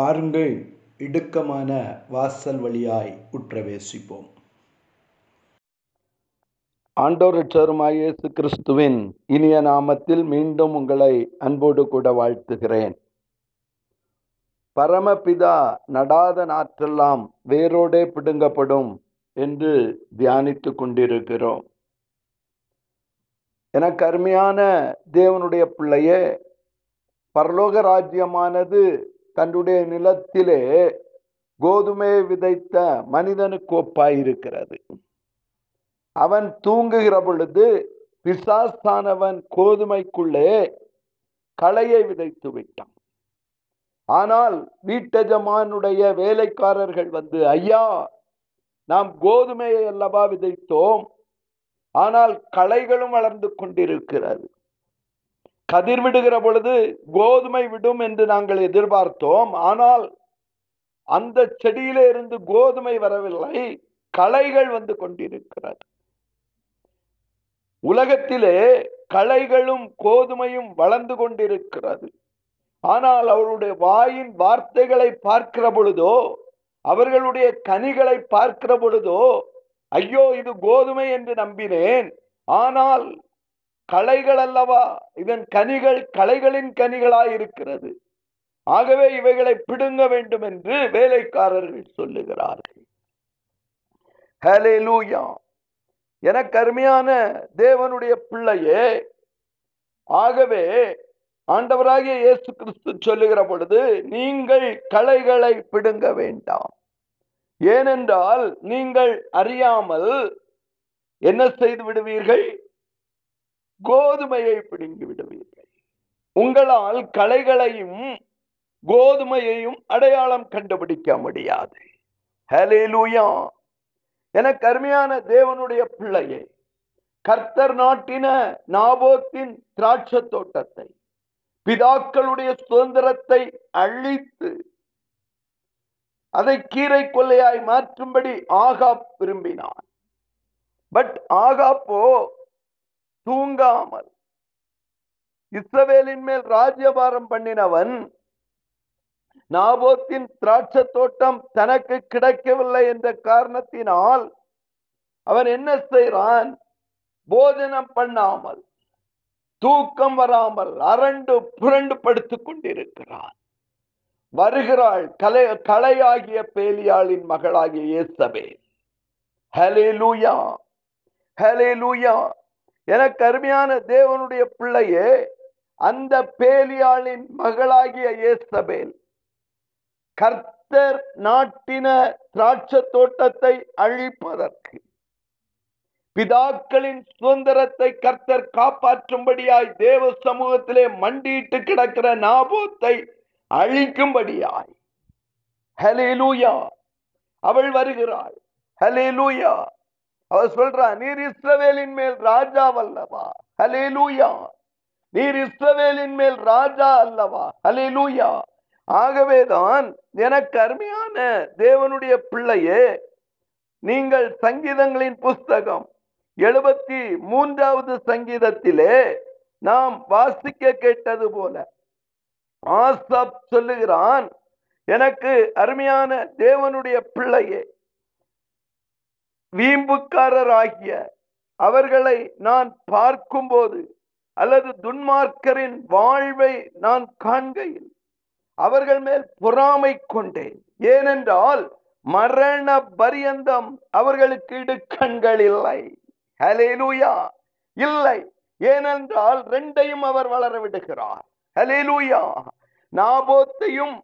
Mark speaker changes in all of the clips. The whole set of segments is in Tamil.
Speaker 1: பாருங்கள் இடுக்கமான வாசல் வழியாய் உற்றவேசிப்போம். ஆண்டோரட்சருமாய் இயேசு கிறிஸ்துவின் இனிய நாமத்தில் மீண்டும் உங்களை அன்போடு கூட வாழ்த்துகிறேன். பரமபிதா நடாத நாற்றெல்லாம் வேரோடே பிடுங்கப்படும் என்று தியானித்து கொண்டிருக்கிறோம். எனக்கு அருமையான தேவனுடைய பிள்ளையே பரலோக ராஜ்யமானது தன்னுடைய நிலத்திலே கோதுமை விதைத்த மனிதனுக்கு ஒப்பாயிருக்கிறது. அவன் தூங்குகிற பொழுது பிசாஸ்தானவன் கோதுமைக்குள்ளே களையை விதைத்து விட்டான். ஆனால் வீட்டஜமானுடைய வேலைக்காரர்கள் வந்து ஐயா நாம் கோதுமையை அல்லவா விதைத்தோம்? ஆனால் களைகளும் வளர்ந்து கொண்டிருக்கிறது. கதிர் விடுகிற பொழுது கோதுமை விடும் என்று நாங்கள் எதிர்பார்த்தோம். ஆனால் அந்த செடியிலே இருந்து கோதுமை வரவில்லை. களைகள் வந்து கொண்டிருக்கிறது. உலகத்திலே களைகளும் கோதுமையும் வளர்ந்து கொண்டிருக்கிறது. ஆனால் அவருடைய வாயின் வார்த்தைகளை பார்க்கிற பொழுதோ அவர்களுடைய கனிகளை பார்க்கிற பொழுதோ ஐயோ இது கோதுமை என்று நம்பினேன். ஆனால் களைகள் அல்லவா இதன் கனிகள் களைகளின் கனிகளாய் இருக்கிறது ஆகவே இவைகளை பிடுங்க வேண்டும் என்று வேலைக்காரர்கள் சொல்லுகிறார்கள். ஹலே லூயா எனக்கு தேவனுடைய பிள்ளையே ஆகவே ஆண்டவராகிய இயேசு கிறிஸ்து சொல்லுகிற பொழுது நீங்கள் களைகளை பிடுங்க வேண்டாம். ஏனென்றால் நீங்கள் அறியாமல் என்ன செய்து விடுவீர்கள்? கோதுமையை பிடுங்கி விடுவீர்கள். உங்களால் களைகளையும் கோதுமையையும் அடையாளம் கண்டுபிடிக்க முடியாது. ஹலே லூயா தேவனுடைய பிள்ளையை கர்த்தர் நாட்டின நாபோத்தின் திராட்சை தோட்டத்தை பிதாக்களுடைய சுதந்திரத்தை அழித்து அதை கீரை கொள்ளையாய் மாற்றும்படி ஆகாப் விரும்பினான். பட் ஆகாப்போ தூங்காமல் இஸ்ரவேலின் மேல் ராஜ்யபாரம் பண்ணினவன் நாபோத்தின் திராட்சை தோட்டம் தனக்கு கிடைக்கவில்லை என்ற காரணத்தினால் அவன் என்ன செய்கிறான் போஜனம் பண்ணாமல் தூக்கம் வராமல் அரண்டு புரண்டு படுத்துக் கொண்டிருக்கிறான். வருகிறாள் கலை கலையாகிய பேலியாளின் மகளாகிய இயேசபே. ஹலே லூயா ஹலே லூயா எனக்கு அருமையான தேவனுடைய பிள்ளையே அந்த பேலியாளின் மகளாகிய ஏசபேல் கர்த்தர் நாட்டின திராட்சை தோட்டத்தை அழிப்பதற்கு பிதாக்களின் சுதந்திரத்தை கர்த்தர் காப்பாற்றும்படியாய் தேவ சமூகத்திலே மண்டியிட்டு கிடக்கிற நாபோத்தை அழிக்கும்படியாய். ஹலேலூயா அவள் வருகிறாள். ஹலேலூயா அவர் சொல்றா நீர் இஸ்ரவேலின் மேல் ராஜா அல்லவா ஹலேலூயா நீர் இஸ்ரவேலின் மேல் ராஜா அல்லவா? ஹலேலூயா ஆகவேதான் எனக்கு அருமையான தேவனுடைய பிள்ளையே நீங்கள் சங்கீதங்களின் புஸ்தகம் எழுபத்தி மூன்றாவது சங்கீதத்திலே நாம் வாசிக்க கேட்டது போல ஆசப் சொல்லுகிறான் எனக்கு அருமையான தேவனுடைய பிள்ளையே வீம்புக்காரராகிய அவர்களை நான் பார்க்கும்போது அல்லது துன்மார்க்கரின் வாழ்வை நான் காண்கையில் அவர்கள் மேல் பொறாமை கொண்டேன். ஏனென்றால் மரண பரியந்தம் அவர்களுக்கு இடுக்கண்கள் இல்லை. ஹலேலூயா இல்லை. ஏனென்றால் ரெண்டையும் அவர் வளர விடுகிறார். ஹலேலூயா நாபோத்தையும்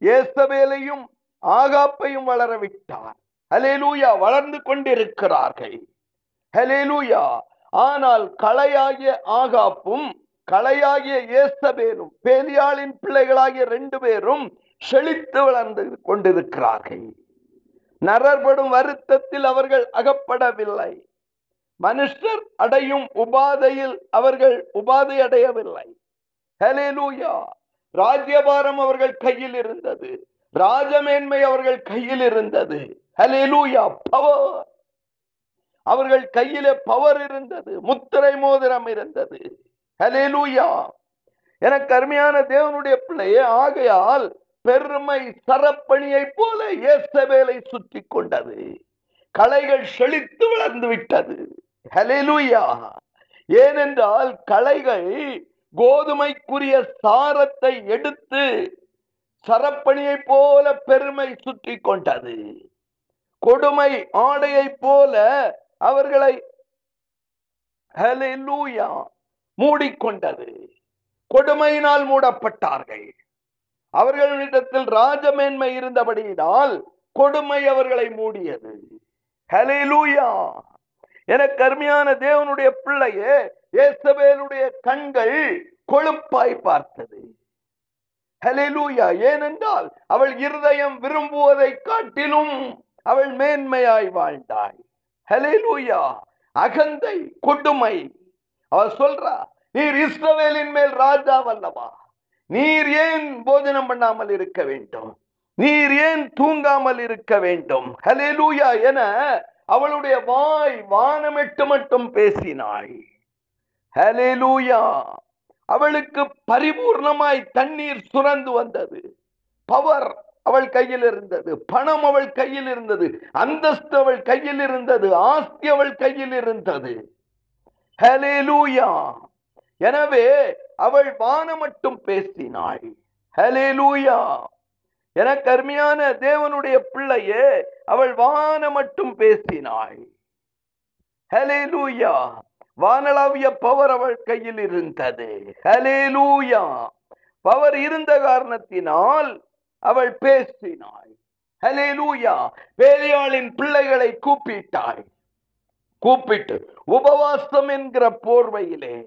Speaker 1: ஏசபேலையும் ஆகாப்பையும் வளர விட்டார். ஹலேலூயா வளர்ந்து கொண்டிருக்கிறார்கள். ஹலேலூயா ஆனால் களையாகிய ஆகாப்பும் களையாகிய ஏசபேரும் பேலியாளின் பிள்ளைகளாகிய ரெண்டு பேரும் செழித்து வளர்ந்து கொண்டிருக்கிறார்கள். நரர்படும் வருத்தத்தில் அவர்கள் அகப்படவில்லை. மனுஷர் அடையும் உபாதையில் அவர்கள் உபாதை அடையவில்லை. ஹலேலூயா ராஜ்யபாரம் அவர்கள் கையில் இருந்தது. ராஜமேன்மை அவர்கள் கையில் இருந்தது. ஹலேலூயா பவர் அவர்கள் கையிலே பவர் இருந்தது. முத்திரை மோதிரம் இருந்தது. ஹலேலூயா எனக்கு அருமையான தேவனுடைய பிள்ளையே ஆகையால் பெருமை சரப்பணியை போல ஏசபேலை சுற்றி கொண்டது. களைகள் செழித்து வளர்ந்து விட்டது. ஹalleluya ஏனென்றால் களைகள் கோதுமைக்குரிய சாரத்தை எடுத்து சரப்பணியை போல பெருமை சுற்றி கொண்டது. கொடுமை ஆடையை போல அவர்களை மூடிக்கொண்டது. கொடுமையினால் மூடப்பட்டார்கள். அவர்களிடத்தில் ராஜமேன்மை இருந்தபடியினால் கொடுமை அவர்களை மூடியது. ஹalleluya என கருமையான தேவனுடைய பிள்ளையே இயேசபேலுடைய கண்கள் கொழுப்பாய் பார்த்தது. ஹலெலூயா ஏனென்றால் அவள் இருதயம் விரும்புவதை காட்டிலும் அவள் மேன்மையாய் வாழ்ந்தாள். ஹலெலூயா அகந்தை கொடுமை. அவர் சொல்றா நீர் இஸ்ரவேலின் மேல் ராஜா வல்லவா? நீர் ஏன் போஜனம் பண்ணாமல் இருக்க வேண்டும்? நீர் ஏன் தூங்காமல் இருக்க வேண்டும்? ஹலெலூயா என அவளுடைய வாய் வானமிட்டு மட்டும் பேசினாள். ஹலெலூயா அவளுக்கு பரிபூர்ணமாய் தண்ணீர் சுரந்து வந்தது. பவர் அவள் கையில் இருந்தது. பணம் அவள் கையில் இருந்தது. அந்தஸ்து அவள் கையில் இருந்தது. ஆஸ்தி அவள் கையில் இருந்தது. ஹலேலூயா எனவே அவள் வானம் மட்டும் பேசினாள். ஹலேலூயா என கருமையான தேவனுடைய பிள்ளையே அவள் வானம் மட்டும் பேசினாள். ஹலேலூயா வானளாவிய பவர் அவள் கையில் இருந்தது. ஹலேலூயா பவர் இருந்த காரணத்தினால் அவள் பேசினாள். ஹலேலூயா பேலியாளின் பிள்ளைகளை கூப்பிட்டாள். கூப்பிட்டு உபவாசம் என்கிற போர்வையிலே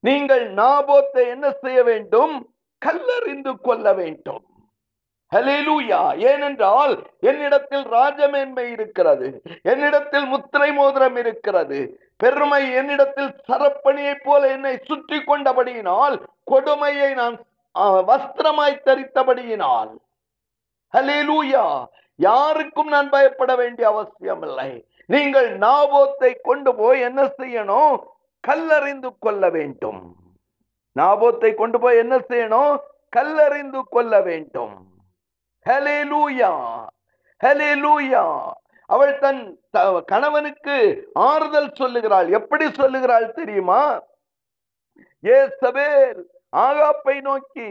Speaker 1: நீங்கள் நாபோத்தை என்ன செய்ய வேண்டும்? கல்லறிந்து கொள்ள வேண்டும். ஹலேலூயா ஏனென்றால் என்னிடத்தில் ராஜமேன்மை இருக்கிறது. என்னிடத்தில் முத்திரை மோதிரம் இருக்கிறது. பெருமை என்னிடத்தில் சரப்பணியைப் போல என்னை சுற்றி கொண்டபடியினால் கொடுமையை நான் வஸ்திரமாய் தரித்தபடியினால். ஹலேலூயா யாருக்கும் நான் பயப்பட வேண்டிய அவசியம் இல்லை நீங்கள் நாபோத்தை கொண்டு போய் என்ன செய்யணும்? கல்லறிந்து கொள்ள வேண்டும். நாபோத்தை கொண்டு போய் என்ன செய்யணும்? கல்லறிந்து கொள்ள வேண்டும். ஹalleluya ஹalleluya அவள் தன் கணவனுக்கு ஆறுதல் சொல்லுகிறாள். எப்படி சொல்லுகிறாள் தெரியுமா? ஏசபேல் ஆகாப்பை நோக்கி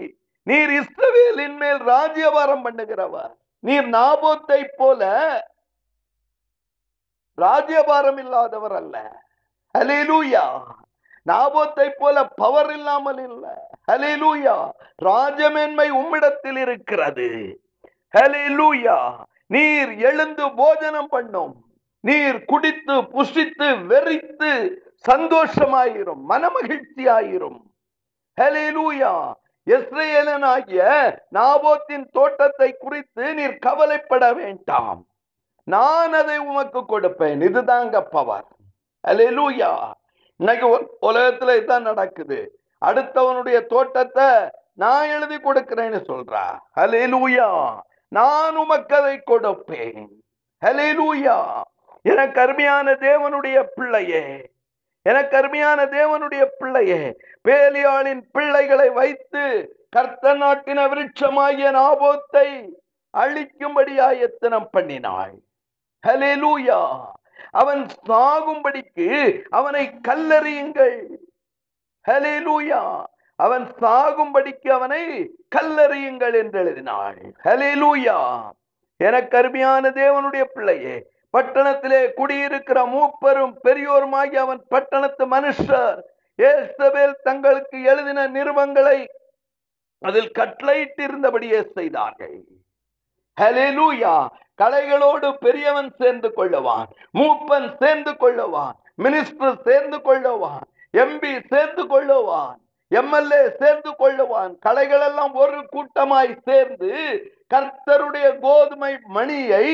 Speaker 1: நீர் இஸ்ரவேலின் மேல் ராஜ்யபாரம் பண்ணுகிறவர் நீர் நாபோத்தை போல ராஜ்யபாரம் இல்லாதவர் அல்ல. ஹalleluya நாபோத்தை போல பவர் இல்லாமல் இல்ல. ஹலிலூயா ராஜமேன்மை உம்மிடத்தில் இருக்கிறது. ஹலிலூயா நீர் எழுந்து போஜனம் பண்ணும். நீர் குடித்து புஷித்து வெறித்து சந்தோஷமாயிரும் மனமகிழ்ச்சியாயிரும். ஹalleluya ஆகிய நாபோத்தின் தோட்டத்தை குறித்து நீர் கவலைப்பட வேண்டாம். நான் அதை உமக்கு கொடுப்பேன். இதுதாங்க பவர். ஹalleluya இன்னைக்கு உ- உலகத்துல இதுதான் நடக்குது. அடுத்தவனுடைய தோட்டத்தை நான் எழுதி கொடுக்கிறேன்னு சொல்றா. ஹalleluya நான் உமக்கு அதை கொடுப்பேன். ஹalleluya எனக்கு அருமையான தேவனுடைய பிள்ளையே. எனக்கு அருமையான தேவனுடைய பிள்ளையே. பேலியாளின் பிள்ளைகளை வைத்து கர்த்த நாட்டின விருட்சமாகிய நாபோத்தை அழிக்கும்படியாய் எத்தனம் பண்ணினாய். ஹலெலூயா அவன் சாகும்படிக்கு அவனை கல்லறியுங்கள். லூயா அவன் சாகும்படிக்கு அவனை கல்லறியுங்கள் என்று எழுதினாள். ஹalleluya எனக்கு அருமையான தேவனுடைய பிள்ளையே பட்டணத்திலே குடியிருக்கிற மூப்பரும் பெரியோருமாகி அவன் பட்டணத்து மனுஷர் ஏசபேல் தங்களுக்கு எழுதின நிறுவங்களை அதில் கட்டளையிட்டிருந்தபடியே செய்தார்கள். ஹalleluya கலைகளோடு பெரியவன் சேர்ந்து கொள்ளுவான் மூப்பன் சேர்ந்து கொள்ளுவான் மினிஸ்டர் சேர்ந்து கொள்ளுவான் எம்பி சேர்ந்து கொள்ளுவான். எம்எல்ஏ சேர்ந்து கொள்ளுவான். கலைகள் எல்லாம் ஒரு கூட்டமாய் சேர்ந்து கர்த்தருடைய கோதுமை மணியை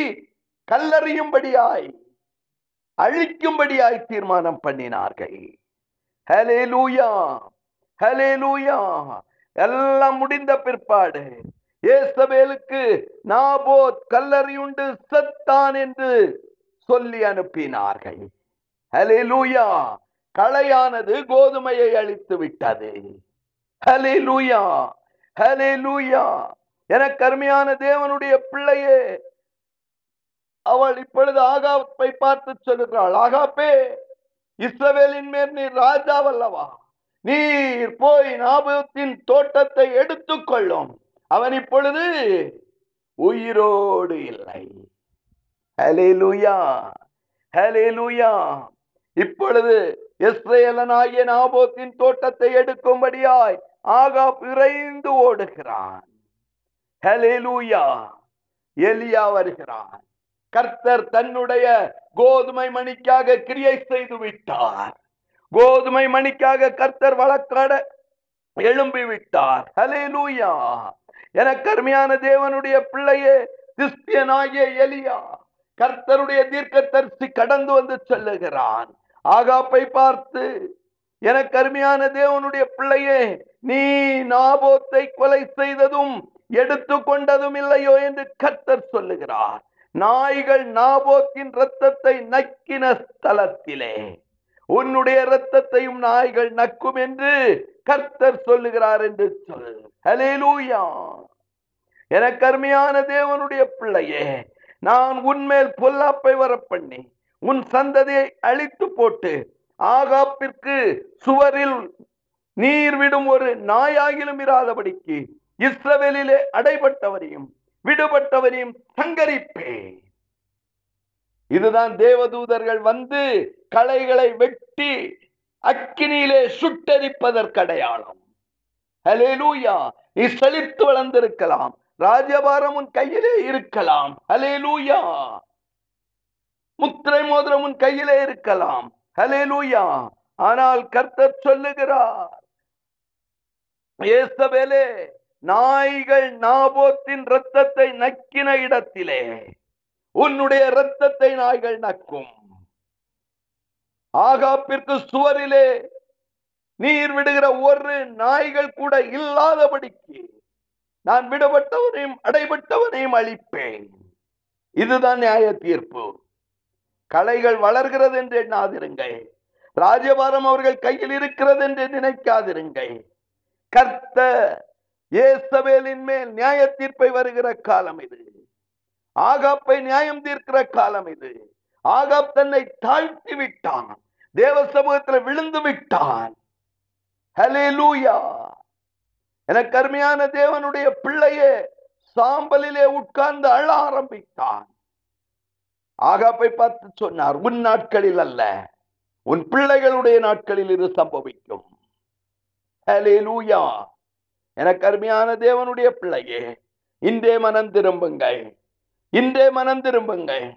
Speaker 1: கல்லறியும்படியாய் அழிக்கும்படியாய் தீர்மானம் பண்ணினார்கள். ஹலே லூயா எல்லாம் முடிந்த பிற்பாடு ஏசபேலுக்கு நாபோத் கல்லறியுண்டு செத்தான் என்று சொல்லி அனுப்பினார்கள். லூயா களையானது கோதுமையை அழித்து விட்டது. ஹலி லூயா என கருமையான தேவனுடைய பிள்ளையே அவள் இப்பொழுது ஆகாப்பை பார்த்து சொல்லுகிறாள் ஆகாப்பே இஸ்ரவேலின் மேல் நீர் ராஜாவல்லவா? நீர் போய் நாபத்தின் தோட்டத்தை எடுத்துக்கொள்ளும். அவன் இப்பொழுது உயிரோடு இல்லை. ஹலே லூயா ஹலே லூயா இப்பொழுது இஸ்ரேலனாகிய நாபோத்தின் தோட்டத்தை எடுக்கும்படியாய் ஆகா விரைந்து ஓடுகிறான். ஹலேலூயா எலியா வருகிறான். கர்த்தர் தன்னுடைய கோதுமை மணிக்காக கிரியை செய்து விட்டார். கோதுமை மணிக்காக கர்த்தர் வழக்காட எழும்பி விட்டார். ஹலேலூயா என கருமையான தேவனுடைய பிள்ளையே கிறிஸ்தியனாகிய எலியா கர்த்தருடைய தீர்க்க தரிசி கடந்து வந்து செல்லுகிறான். ஆகாப்பை பார்த்து எனக்கு அருமையான தேவனுடைய பிள்ளையே நீ நாபோத்தை கொலை செய்ததும் எடுத்து கொண்டதும் இல்லையோ? என்று கர்த்தர் சொல்லுகிறார். நாய்கள் நாபோத்தின் ரத்தத்தை நக்கின ஸ்தலத்திலே உன்னுடைய ரத்தத்தையும் நாய்கள் நக்கும் என்று கர்த்தர் சொல்லுகிறார் என்று சொல். ஹலேலூயா எனக்கு அருமையான தேவனுடைய பிள்ளையே நான் உன்மேல் பொல்லாப்பை வர பண்ணி உன் சந்ததியை அழித்து போட்டு ஆகாப்பிற்கு சுவரில் நீர் விடும் ஒரு நாயாகிலும் இராதபடிக்கு இஸ்ரவேலிலே அடைபட்டவரையும் விடுபட்டவரையும் சங்கரிப்பேன். இதுதான் தேவதூதர்கள் வந்து களைகளை வெட்டி அக்கினியிலே சுட்டரிப்பதற்கடையாளம் ஹலேலூயா நீ செழித்து வளர்ந்திருக்கலாம். ராஜபாரம் உன் கையிலே இருக்கலாம். ஹலேலூயா முத்திரை மோதிரம் உன் கையிலே இருக்கலாம். ஹலேலூயா ஆனால் கர்த்தர் சொல்லுகிறார் ஏசவேலே நாய்கள் நாபோத்தின் ரத்தத்தை நக்கின இடத்திலே உன்னுடைய ரத்தத்தை நாய்கள் நக்கும். ஆகாப்பிற்கு சுவரிலே நீர் விடுகிற ஒரு நாய்கள் கூட இல்லாதபடிக்கு நான் விடப்பட்டவனையும் அடைபட்டவனையும் அழிப்பேன். இதுதான் நியாய தீர்ப்பு கலைகள் வளர்கிறது என்று எண்ணாதிருங்கள். ராஜபாரம் அவர்கள் கையில் இருக்கிறது என்று நினைக்காதிருங்கள். கர்த்த ஏசவேலின் மேல் நியாய தீர்ப்பை வருகிற காலம் இது. ஆகாப்பை நியாயம் தீர்க்கிற காலம் இது. ஆகாப் தன்னை தாழ்த்தி விட்டான். தேவ சமூகத்தில் விழுந்து விட்டான். ஹலேலூயா எனக்கு அருமையான தேவனுடைய பிள்ளையே சாம்பலிலே உட்கார்ந்து அழ ஆரம்பித்தான். ஆகாப்பை பார்த்து சொன்னார் உன் நாட்களில் அல்ல உன் பிள்ளைகளுடைய நாட்களில் இது சம்பவிக்கும். எனக்கு அருமையான தேவனுடைய பிள்ளையே இன்றே மனம் திரும்புங்கள் இன்றே மனம் திரும்புங்கள்.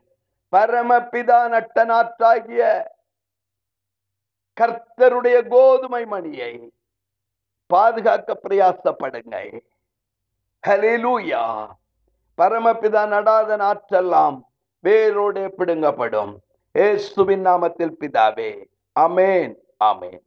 Speaker 1: பரமபிதா நட்ட நாற்றாகிய கர்த்தருடைய கோதுமை மணியை பாதுகாக்க பிரயாசப்படுங்கள். ஹலிலூயா பரமபிதா நடாத நாற்றெல்லாம் வேரோடு பிடுங்கப்படும். ஏசுவின் நாமத்தில் பிதாவே. அமேன் அமேன்